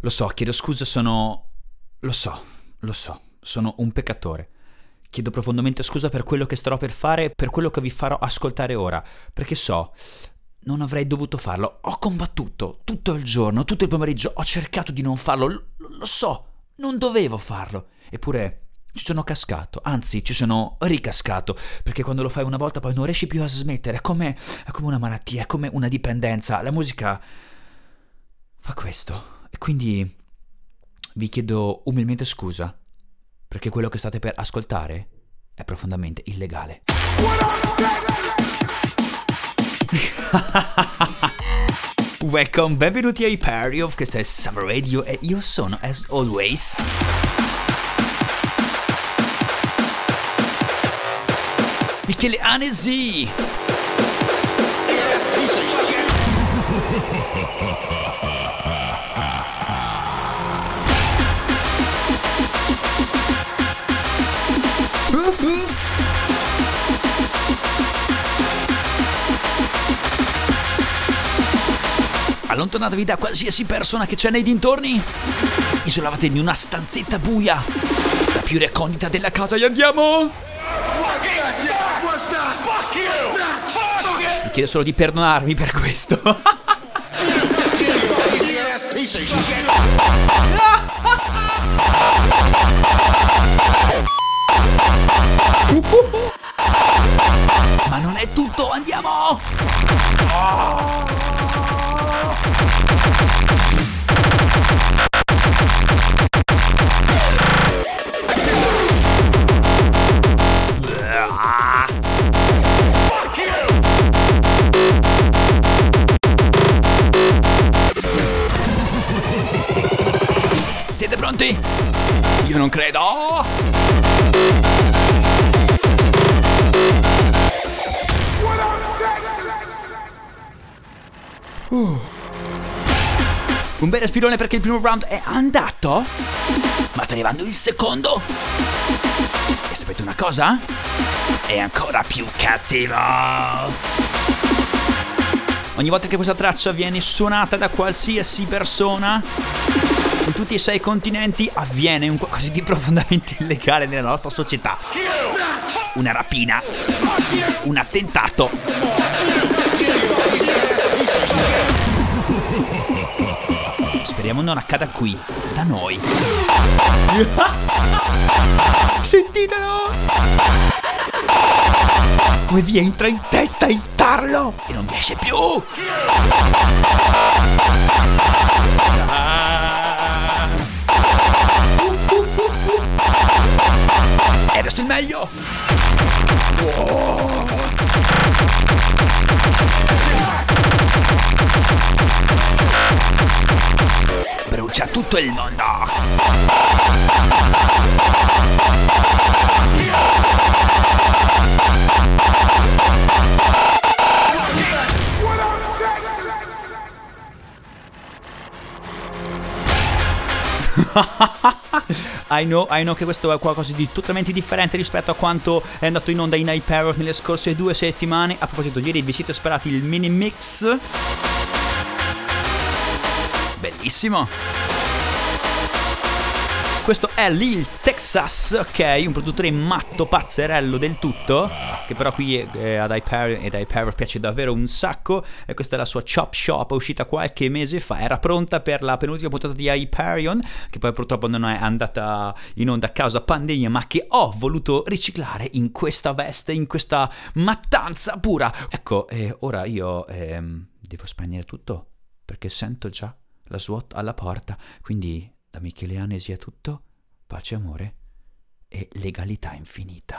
Lo so, chiedo scusa, sono... Lo so, lo so, sono un peccatore. Chiedo profondamente scusa per quello che starò per fare per quello che vi farò ascoltare ora, perché so, non avrei dovuto farlo. Ho combattuto tutto il giorno, tutto il pomeriggio, ho cercato di non farlo, lo, lo so, non dovevo farlo. Eppure ci sono cascato, anzi ci sono ricascato, perché quando lo fai una volta poi non riesci più a smettere, è come, è come una malattia, è come una dipendenza. La musica fa questo. Quindi vi chiedo umilmente scusa perché quello che state per ascoltare è profondamente illegale. Welcome, benvenuti ai Party of questa è Summer Radio e io sono, as always, Michele Anesi. Allontanatevi da qualsiasi persona che c'è nei dintorni. Isolavatevi in una stanzetta buia. La più recondita della casa e andiamo! Vi chiedo solo di perdonarmi per questo. Ma non è tutto, andiamo! Siete pronti? Io non credo! Uh. Un bel respirone perché il primo round è andato? Ma sta arrivando il secondo! E sapete una cosa? È ancora più cattivo! Ogni volta che questa traccia viene suonata da qualsiasi persona in tutti i sei continenti avviene un qualcosa di profondamente illegale nella nostra società. Una rapina, un attentato. Speriamo non accada qui, da noi. Sentitelo! Come vi entra in testa il tarlo e non vi esce più! Tutto il mondo! I know, I know che questo è qualcosa di totalmente differente rispetto a quanto è andato in onda in iParrot nelle scorse due settimane. A proposito, ieri vi siete sperati il mini mix. Bellissimo. Questo è Lil Texas, ok, un produttore matto, pazzerello del tutto, che però qui eh, ad iParrot ed iParrot piace davvero un sacco. E questa è la sua Chop Shop, uscita qualche mese fa, era pronta per la penultima puntata di Hyperion, che poi purtroppo non è andata in onda a causa pandemia, ma che ho voluto riciclare in questa veste, in questa mattanza pura. Ecco, eh, ora io ehm, devo spegnere tutto, perché sento già la SWAT alla porta, quindi da Michele Anesi è tutto, pace, amore e legalità infinita.